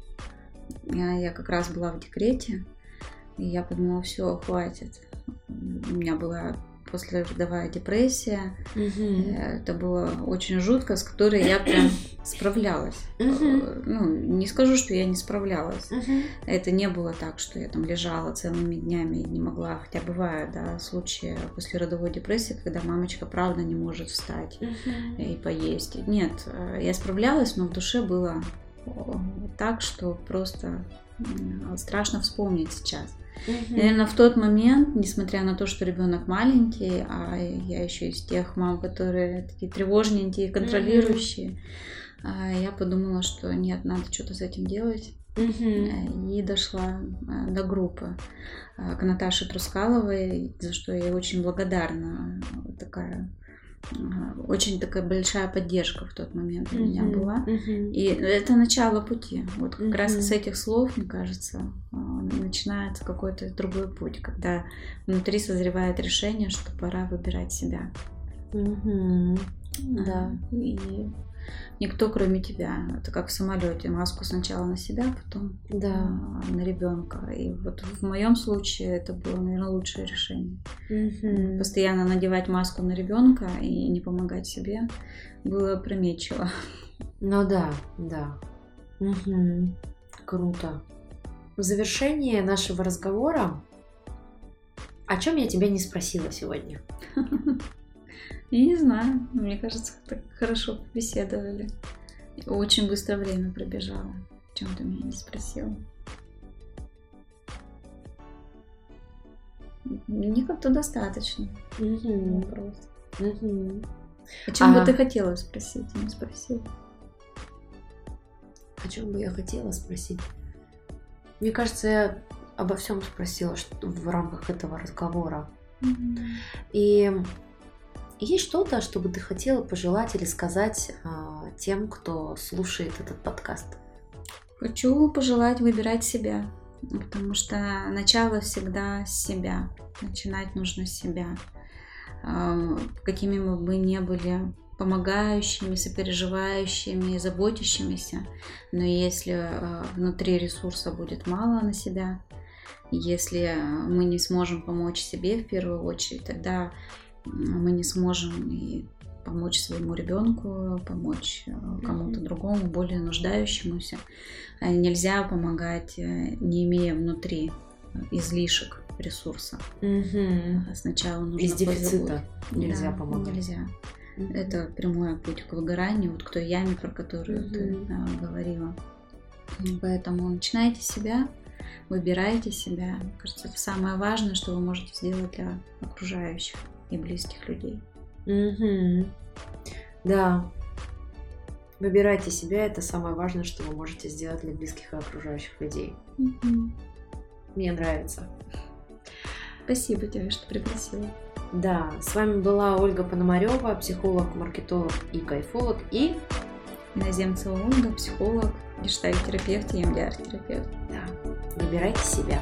Я, как раз была в декрете, и я подумала, все, хватит. У меня была послеродовая депрессия. Угу. Это было очень жутко, с которой я прям справлялась. Угу. Ну, не скажу, что я не справлялась. Угу. Это не было так, что я там лежала целыми днями и не могла, хотя бывают, да, случаи послеродовой депрессии, когда мамочка правда не может встать угу. и поесть. Нет, э, я справлялась, но в душе было так, что просто страшно вспомнить сейчас. Угу. Наверное, в тот момент, несмотря на то, что ребенок маленький, а я еще из тех мам, которые такие тревожненькие, контролирующие, угу. я подумала, что нет, надо что-то с этим делать. Угу. И дошла э, до группы э, к Наташе Трускаловой, за что я ей очень благодарна. Такая очень такая большая поддержка в тот момент у меня была. И это начало пути. Вот как раз с этих слов, мне кажется, а, начинается какой-то другой путь, когда внутри созревает решение, что пора выбирать себя. Да. И никто кроме тебя. Это как в самолете. Маску сначала на себя, потом да. А, на ребенка. И вот в моем случае это было, наверное, лучшее решение. Угу. Постоянно надевать маску на ребенка и не помогать себе было опрометчиво. Ну да, да. Угу. Круто. В завершение нашего разговора, о чем я тебя не спросила сегодня? Я не знаю. Мне кажется, так хорошо побеседовали. Очень быстро время пробежало. Чем ты меня не спросила. Мне как-то достаточно. Угу. Вопрос. Угу. О чем а... бы ты хотела спросить? Не спросила. О чем бы я хотела спросить? Мне кажется, я обо всем спросила что в рамках этого разговора. Mm-hmm. И есть что-то, что бы ты хотела пожелать или сказать а, тем, кто слушает этот подкаст? Хочу пожелать выбирать себя, потому что начало всегда с себя. Начинать нужно с себя. А, какими мы бы не были помогающими, сопереживающими, заботящимися, но если а, внутри ресурса будет мало на себя, если мы не сможем помочь себе в первую очередь, тогда мы не сможем и помочь своему ребенку, помочь э, кому-то другому, более нуждающемуся. Э, нельзя помогать, э, не имея внутри излишек ресурса. Угу. Сначала нужно Из дефицита нельзя да, помогать. Нельзя. Угу. Это прямой путь к выгоранию, вот к той яме, про которую угу. ты да, говорила. Поэтому начинайте себя, выбирайте себя. Мне кажется, это самое важное, что вы можете сделать для окружающих и близких людей. Угу. Да. Выбирайте себя, это самое важное, что вы можете сделать для близких и окружающих людей. Угу. Мне нравится. Спасибо тебе, что пригласила. Да, с вами была Ольга Пономарева, психолог, маркетолог и кайфолог, и Иноземцева Ольга, психолог, гештальт-терапевт и МДР-терапевт. Да, выбирайте себя.